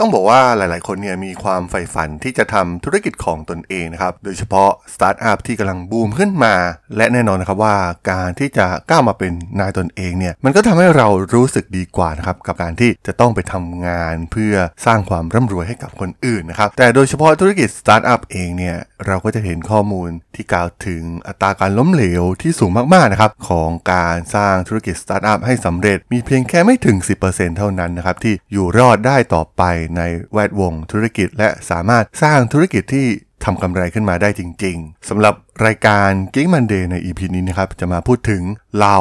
ต้องบอกว่าหลาย ๆ คนเนี่ยมีความใฝ่ฝันที่จะทำธุรกิจของตนเองนะครับ โดยเฉพาะสตาร์ทอัพที่กำลังบูมขึ้นมา และแน่นอนนะครับว่าการที่จะก้าวมาเป็นนายตนเองเนี่ย มันก็ทำให้เรารู้สึกดีกว่านะครับกับการที่จะต้องไปทำงานเพื่อสร้างความร่ำรวยให้กับคนอื่นนะครับ แต่โดยเฉพาะธุรกิจสตาร์ทอัพเองเนี่ยเราก็จะเห็นข้อมูลที่กล่าวถึงอัตราการล้มเหลวที่สูงมากๆนะครับของการสร้างธุรกิจสตาร์ทอัพให้สำเร็จมีเพียงแค่ไม่ถึง 10%เท่านั้นนะครับที่อยู่รอดได้ต่อไปในแวดวงธุรกิจ และสามารถสร้างธุรกิจที่ทำกำไรขึ้นมาได้จริง ๆสำหรับรายการ Geek Monday ใน EP นี้นะครับจะมาพูดถึงเรา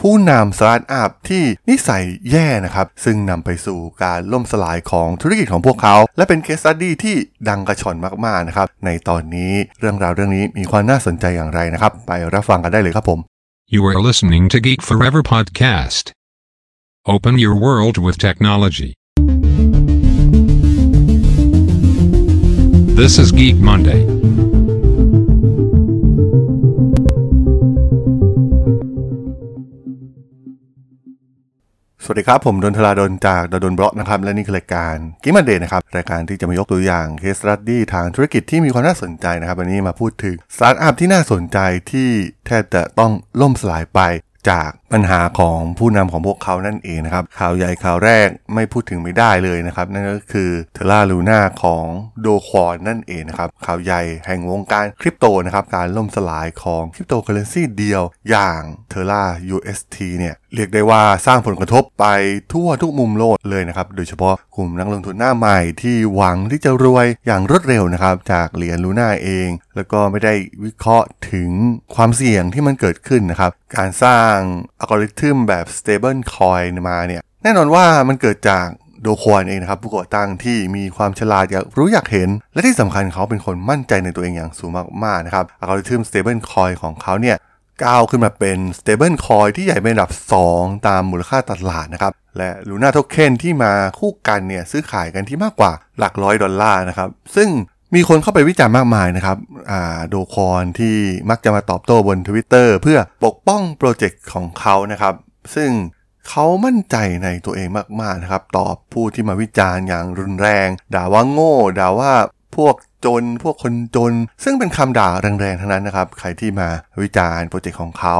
ผู้นำสตาร์ทอัพที่นิสัยแย่นะครับ ซึ่งนำไปสู่การล่มสลายของธุรกิจของพวกเขา และเป็นเคสตัดดี้ที่ดังกระชอนมากๆนะครับ ในตอนนี้เรื่องราวเรื่องนี้มีความน่าสนใจอย่างไรนะครับ ไปรับฟังกันได้เลยครับผม You are listening to Geek Forever podcast. Open your world with technology. This is Geek Monday. สวัสดีครับ ผมดลธราดลจากด.ดล็อกนะครับ และนี่คือรายการ Geek Monday นะครับ รายการที่จะมายกตัวอย่าง case study ทางธุรกิจที่มีความน่าสนใจนะครับ วันนี้มาพูดถึงสตาร์ทอัพที่น่าสนใจที่แทบจะต้องล่มสลายไปจากปัญหาของผู้นำของพวกเขานั่นเองนะครับ ข่าวใหญ่ข่าวแรกไม่พูดถึงไม่ได้เลยนะครับ นั่นก็คือ Terra Luna ของ Do Kwon นั่นเองนะครับ ข่าวใหญ่แห่งวงการคริปโตนะครับ การล่มสลายของคริปโตเคอเรนซีเดียวอย่างเทล่า UST เนี่ยเรียกได้ว่าสร้างผลกระทบไปทั่วทุกมุมโลกเลยนะครับ โดยเฉพาะกลุ่มนักลงทุนหน้าใหม่ที่หวังที่จะรวยอย่างรวดเร็วนะครับ จากเหรียญ Luna เอง แล้วก็ไม่ได้วิเคราะห์ถึงความเสี่ยงที่มันเกิดขึ้นนะครับ การสร้างอัลกอริทึมแบบ stable coin มาเนี่ย แน่นอนว่ามันเกิดจากโดควอนเองนะครับผู้ก่อตั้งที่มีความฉลาดอยากรู้อยากเห็น และที่สำคัญเขาเป็นคนมั่นใจในตัวเองอย่างสูงมากๆนะครับอัลกอริทึม stable coin ของเขาเนี่ยก้าวขึ้นมาเป็น stable coin ที่ใหญ่เป็นอันดับ 2 ตามมูลค่าตลาดนะครับ และลูน่าโทเค็นที่มาคู่กันเนี่ยซื้อขายกันที่มากกว่าหลักร้อยดอลลาร์นะครับ ซึ่ง มีคนเข้าไปวิจารณ์มากมายนะครับ Do Kwon ที่มักจะมาตอบโต้บน Twitter เพื่อปกป้องโปรเจกต์ของเขานะครับ ซึ่งเขามั่นใจในตัวเองมากๆนะครับ ตอบผู้ที่มาวิจารณ์อย่างรุนแรง ด่าว่าโง่ ด่าว่าพวกจน พวกคนจน ซึ่งเป็นคำด่าแรงๆทั้งนั้นนะครับ ใครที่มาวิจารณ์โปรเจกต์ของเขา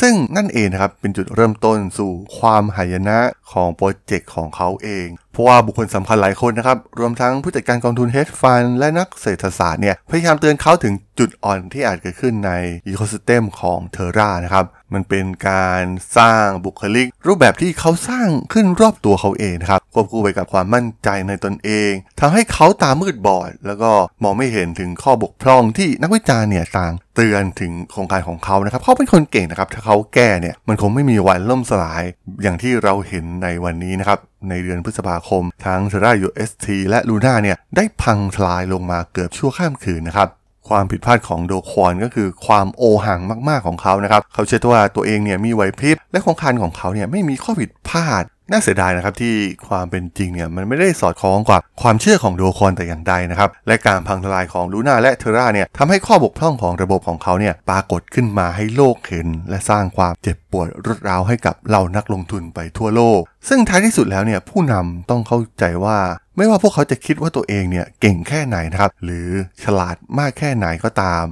ซึ่งนั่นเองนะครับเป็นจุดเริ่มต้นสู่ความหายนะของโปรเจกต์ของเขาเอง เพราะว่าบุคคลสำคัญหลายคนนะครับ รวมทั้งผู้จัดการกองทุน hedge fund และนักเศรษฐศาสตร์เนี่ย พยายามเตือนเขาถึงจุดอ่อนที่อาจเกิดขึ้นใน ecosystem ของ Terra นะครับ มันเป็นการสร้างบุคลิก รูปแบบที่เขาสร้างขึ้นรอบตัวเขาเองครับ ควบคู่ไปกับความมั่นใจในตนเองทำให้เขาตามืดบอด แล้วก็มองไม่เห็นถึงข้อบกพร่องที่นักวิจารณ์เนี่ยต่างเตือนถึงโครงการของเขานะครับเขาเป็นคนเก่งนะครับ ถ้าเขาแก้เนี่ยมันคงไม่มีวันล่มสลายอย่างที่เราเห็นในวันนี้นะครับในเดือนพฤษภาคม ทั้งเซรา UST และลูน่าเนี่ยได้พังทลายลงมาเกือบชั่วข้ามคืนนะครับความผิดพลาดของโดควอนก็คือความโอหังมากๆของเขานะครับ เขาเชื่อว่าตัวเองเนี่ยมีไหวพริบและโครงการของเขาเนี่ยไม่มีข้อผิดพลาด น่าเสียดายนะครับที่ความเป็นจริงเนี่ยมันไม่ได้สอดคล้องกับความเชื่อของโดคอนแต่อย่างใดนะครับ และการพังทลายของลูน่าและเทราเนี่ยทำให้ข้อบกพร่องของระบบของเขาเนี่ยปรากฏขึ้นมาให้โลกเห็น และสร้างความเจ็บปวดรุดร้าวให้กับเหล่านักลงทุนไปทั่วโลก ซึ่งท้ายที่สุดแล้วเนี่ยผู้นำต้องเข้าใจว่าไม่ว่าพวกเขาจะคิดว่าตัวเองเนี่ยเก่งแค่ไหนนะครับหรือฉลาดมากแค่ไหนก็ตาม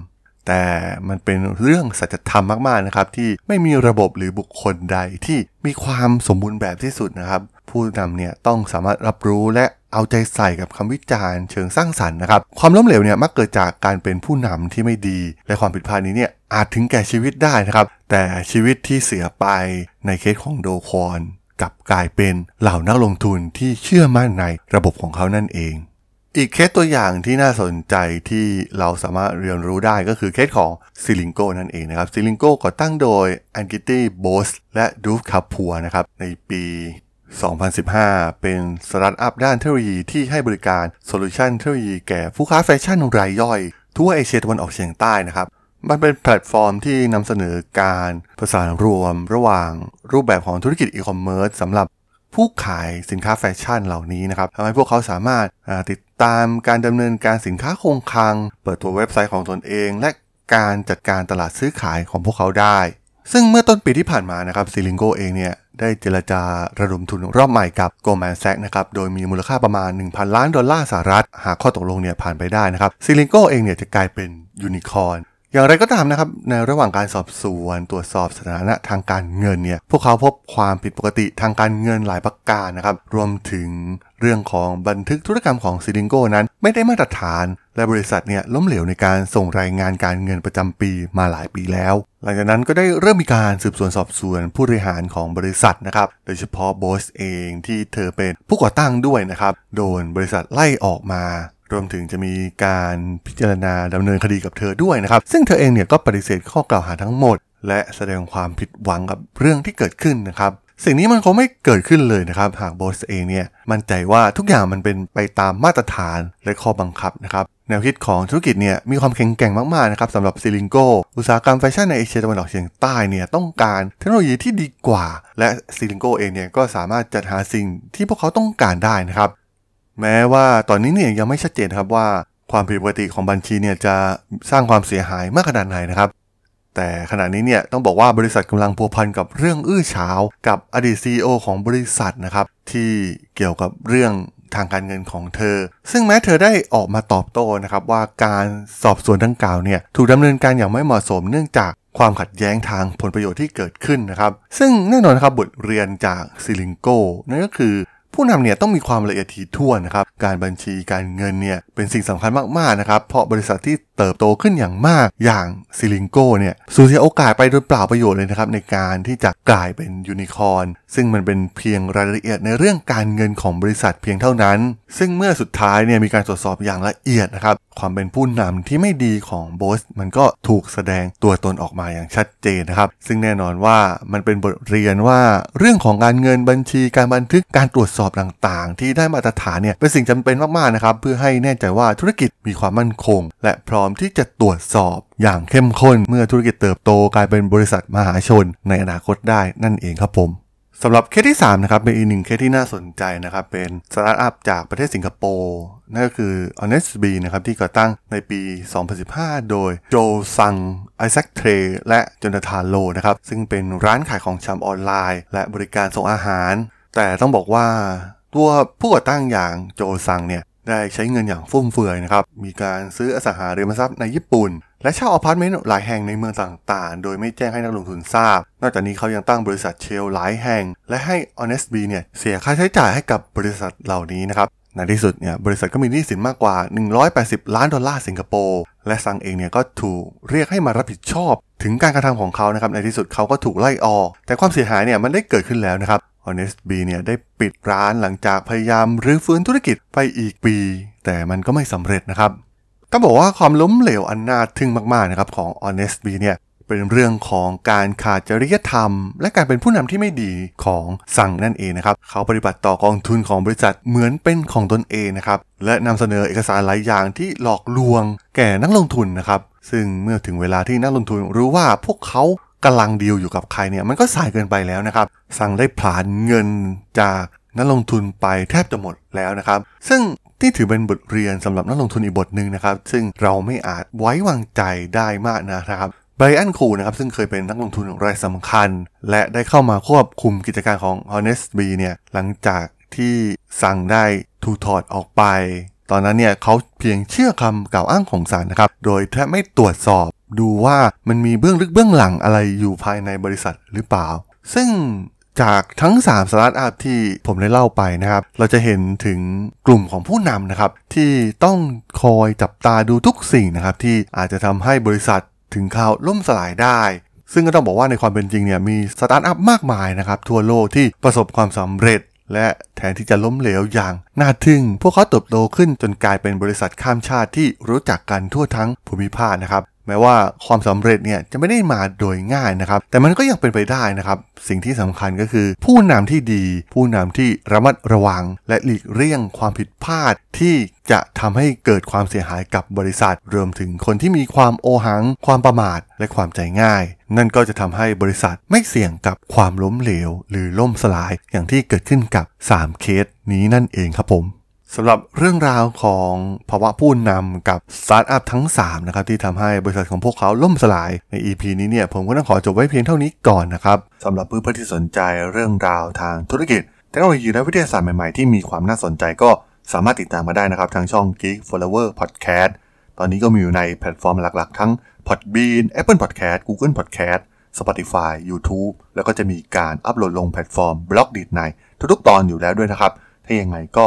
แต่มันเป็นเรื่องสัจธรรมมากๆนะครับ ที่ไม่มีระบบหรือบุคคลใดที่มีความสมบูรณ์แบบที่สุดนะครับ ผู้นำเนี่ยต้องสามารถรับรู้และเอาใจใส่กับคำวิจารณ์เชิงสร้างสรรค์นะครับ ความล้มเหลวเนี่ยมักเกิดจากการเป็นผู้นำที่ไม่ดี และความผิดพลาดนี้เนี่ยอาจถึงแก่ชีวิตได้นะครับ แต่ชีวิตที่เสียไปในเคสของ Do Kwon กลับกลายเป็นเหล่านักลงทุนที่เชื่อมั่นในระบบของเขานั่นเอง อีกเคสตัวอย่างที่น่าสนใจที่เราสามารถเรียนรู้ได้ก็คือเคสของ Zilingo นั่นเองนะครับ Zilingo ก่อตั้งโดย Ankiti Bose และ Dhruv Kapoor นะครับในปี 2015 เป็นสตาร์ทอัพด้านเทคโนโลยีที่ให้บริการโซลูชันเทคโนโลยีแก่ผู้ค้าแฟชั่นรายย่อย ทั่วเอเชียตะวันออกเฉียงใต้นะครับมันเป็นแพลตฟอร์มที่นำเสนอการประสานรวมระหว่างรูปแบบของธุรกิจอีคอมเมิร์ซสำหรับผู้ขายสินค้าแฟชั่นเหล่านี้นะครับทำให้พวกเขาสามารถติด ตามการดำเนินการสินค้าคงคลัง เปิดตัวเว็บไซต์ของตนเอง และการจัดการตลาดซื้อขายของพวกเขาได้ ซึ่งเมื่อต้นปีที่ผ่านมานะครับ Zilingo เองเนี่ยได้เจรจาระดมทุนรอบใหม่กับ Goldman Sachs นะครับโดยมีมูลค่าประมาณ 1,000 ล้านดอลลาร์สหรัฐ หากข้อตกลงเนี่ยผ่านไปได้นะครับ Zilingo เองเนี่ยจะกลายเป็นยูนิคอร์นอย่างไรก็ตามนะครับในระหว่างการสอบสวน ตรวจสอบสถานะทางการเงินเนี่ยพวกเขาพบความผิดปกติทางการเงินหลายประการนะครับรวมถึง เรื่องของบันทึกธุรกรรมของซิลิงโกนั้นไม่ได้มาตรฐาน และบริษัทเนี่ยล้มเหลวในการส่งรายงานการเงินประจำปีมาหลายปีแล้ว หลังจากนั้นก็ได้เริ่มมีการสืบสวนสอบสวนผู้บริหารของบริษัทนะครับ โดยเฉพาะบอสเองที่เธอเป็นผู้ก่อตั้งด้วยนะครับ โดนบริษัทไล่ออกมารวมถึงจะมีการพิจารณาดำเนินคดีกับเธอด้วยนะครับ ซึ่งเธอเองเนี่ยก็ปฏิเสธข้อกล่าวหาทั้งหมด และแสดงความผิดหวังกับเรื่องที่เกิดขึ้นนะครับ สิ่งนี้มันคงไม่เกิดขึ้นเลยนะครับ หาก Bose เองเนี่ยมั่นใจว่าทุกอย่างมันเป็นไปตามมาตรฐานและข้อบังคับนะครับแนวคิดของธุรกิจเนี่ยมีความแข็งแกร่งมากๆนะครับสำหรับ Zilingo อุตสาหกรรมแฟชั่นในเอเชียตะวันออกเฉียงใต้เนี่ยต้องการเทคโนโลยีที่ดีกว่า และ Zilingo เองเนี่ยก็สามารถจัดหาสิ่งที่พวกเขาต้องการได้นะครับ แม้ว่าตอนนี้เนี่ยยังไม่ชัดเจนครับว่าความผิดปกติของบัญชีเนี่ยจะสร้างความเสียหายมากขนาดไหนนะครับ แต่ขณะนี้เนี่ยต้องบอกว่าบริษัทกำลังพัวพันกับเรื่องอื้อฉาวกับอดีตซีอของบริษัทนะครับที่เกี่ยวกับเรื่องทางการเงินของเธอ ซึ่งแม้เธอได้ออกมาตอบโต้นะครับว่าการสอบสวนดังกล่าวเนี่ยถูกดำเนินการอย่างไม่เหมาะสมเนื่องจากความขัดแย้งทางผลประโยชน์ที่เกิดขึ้นนะครับ ซึ่งแน่นอนครับบทเรียนจาก Zilingo นั่นก็คือ ผู้นำเนี่ยต้องมีความละเอียดถี่ถ้วนนะครับ การบัญชีการเงินเนี่ยเป็นสิ่งสำคัญมากๆนะครับ เพราะบริษัทที่เติบโตขึ้นอย่างมากอย่าง Zilingo เนี่ยสูญเสียโอกาสไปโดยเปล่าประโยชน์เลยนะครับในการที่จะกลายเป็นยูนิคอร์นซึ่งมันเป็นเพียงรายละเอียดในเรื่องการเงินของบริษัทเพียงเท่านั้น ซึ่งเมื่อสุดท้ายเนี่ยมีการตรวจสอบอย่างละเอียดนะครับความเป็นผู้นำที่ไม่ดีของโบสมันก็ถูกแสดงตัวตนออกมาอย่างชัดเจนนะครับ ซึ่งแน่นอนว่ามันเป็นบทเรียนว่าเรื่องของการเงินบัญชีการบันทึกการตรวจสอบต่างๆ ที่ได้มาตรฐานเนี่ยเป็นสิ่งจำเป็นมากๆนะครับเพื่อให้แน่ใจว่าธุรกิจมีความมั่นคง และพร้อมที่จะตรวจสอบอย่างเข้มข้นเมื่อธุรกิจเติบโตกลายเป็นบริษัทมหาชนในอนาคตได้นั่นเองครับผมสำหรับเคสที่3นะครับเป็นอีกหนึ่งเคสที่น่าสนใจนะครับเป็นสตาร์ทอัพจากประเทศสิงคโปร์นั่นก็คือ honestbee นะครับที่ก่อตั้งในปี 2015 โดยโจซังไอแซคเทรและโจนาธานโลว์นะครับซึ่งเป็นร้านขายของชำออนไลน์ และบริการส่งอาหาร แต่ต้องบอกว่าตัวผู้ก่อตั้งอย่างโจซังเนี่ย ได้ใช้เงินอย่างฟุ่มเฟือยนะครับ มีการซื้ออสังหาริมทรัพย์ในญี่ปุ่น และเช่าอพาร์ตเมนต์หลายแห่งในเมืองต่างๆ โดยไม่แจ้งให้นักลงทุนทราบ นอกจากนี้เขายังตั้งบริษัท shell หลายแห่ง และให้ honestbee เนี่ยเสียค่าใช้จ่ายให้กับบริษัทเหล่านี้นะครับ ในที่สุดเนี่ยบริษัทก็มีหนี้สินมากกว่า 180 ล้านดอลลาร์สิงคโปร์ และซังเองเนี่ยก็ถูกเรียกให้มารับผิดชอบ ถึงการกระทำของเขานะครับ ในที่สุดเขาก็ถูกไล่ออก แต่ความเสียหายเนี่ยมันได้เกิดขึ้นแล้วนะครับ Honest B เนี่ยได้ปิดร้านหลังจากพยายามรื้อฟื้นธุรกิจไปอีกปี แต่มันก็ไม่สำเร็จนะครับต้องบอกว่าความล้มเหลวอันน่าทึ่งมากๆนะครับของ Honest B เนี่ยเป็นเรื่องของการขาดจริยธรรม และการเป็นผู้นำที่ไม่ดีของสั่งนั่นเองนะครับเขาปฏิบัติต่อกองทุนของบริษัทเหมือนเป็นของตนเองนะครับและนำเสนอเอกสารหลายอย่างที่หลอกลวงแก่นักลงทุนนะครับซึ่งเมื่อถึงเวลาที่นักลงทุนรู้ว่าพวกเขา กำลังดีลอยู่กับใครเนี่ยมันก็สายเกินไปแล้วนะครับ สั่งได้ผลาญเงินจากนักลงทุนไปแทบจะหมดแล้วนะครับ ซึ่งที่ถือเป็นบทเรียนสำหรับนักลงทุนอีกบทหนึ่งนะครับ ซึ่งเราไม่อาจไว้วางใจได้มากนะครับไบรอันคูนะครับซึ่งเคยเป็นนักลงทุนรายสำคัญ และได้เข้ามาควบคุมกิจการของ Honest B เนี่ยหลังจากที่ซังได้ถูกถอดออกไป ตอนนั้นเนี่ยเขาเพียงเชื่อคำกล่าวอ้างของซังนะครับ โดยแทบไม่ตรวจสอบดูว่ามันมีเบื้องลึกเบื้องหลังอะไรอยู่ภายในบริษัทหรือเปล่า ซึ่งจากทั้ง 3 สตาร์ทอัพที่ผมได้เล่าไปนะครับ เราจะเห็นถึงกลุ่มของผู้นำนะครับ ที่ต้องคอยจับตาดูทุกสิ่งนะครับ ที่อาจจะทำให้บริษัทถึงคราวล่มสลายได้ ซึ่งก็ต้องบอกว่าในความเป็นจริงเนี่ยมีสตาร์ทอัพมากมายนะครับ ทั่วโลกที่ประสบความสำเร็จ และแทนที่จะล้มเหลวอย่างน่าทึ่ง พวกเขาเติบโตขึ้นจนกลายเป็นบริษัทข้ามชาติที่รู้จักกันทั่วทั้งภูมิภาคนะครับ แม้ว่าความสำเร็จเนี่ยจะไม่ได้มาโดยง่ายนะครับ แต่มันก็ยังเป็นไปได้นะครับ สิ่งที่สำคัญก็คือ ผู้นำที่ดี ผู้นำที่ระมัดระวัง และหลีกเลี่ยงความผิดพลาดที่จะทำให้เกิดความเสียหายกับบริษัท รวมถึงคนที่มีความโอหัง ความประมาท และความใจง่าย นั่นก็จะทำให้บริษัทไม่เสี่ยงกับความล้มเหลว หรือล่มสลายอย่างที่เกิดขึ้นกับ 3 เคสนี้นั่นเองครับผม สำหรับเรื่องราวของภาวะผู้นำกับสตาร์ทอัพทั้ง 3 นะครับ ที่ทำให้บริษัทของพวกเขาล่มสลายใน EP นี้เนี่ย ผมก็ต้องขอจบไว้เพียงเท่านี้ก่อนนะครับสำหรับเพื่อนๆที่สนใจเรื่องราวทางธุรกิจเทคโนโลยีและวิทยาศาสตร์ใหม่ๆ ที่มีความน่าสนใจก็สามารถติดตามมาได้นะครับ ทางช่อง Geek Forever Podcast ตอนนี้ก็มีอยู่ในแพลตฟอร์มหลักๆ ทั้ง Podbean Apple Podcast Google Podcast Spotify YouTube แล้วก็จะมีการอัปโหลดลงแพลตฟอร์ม Blockdit ในทุกๆตอนอยู่แล้วด้วยนะครับ ถ้ายังไงก็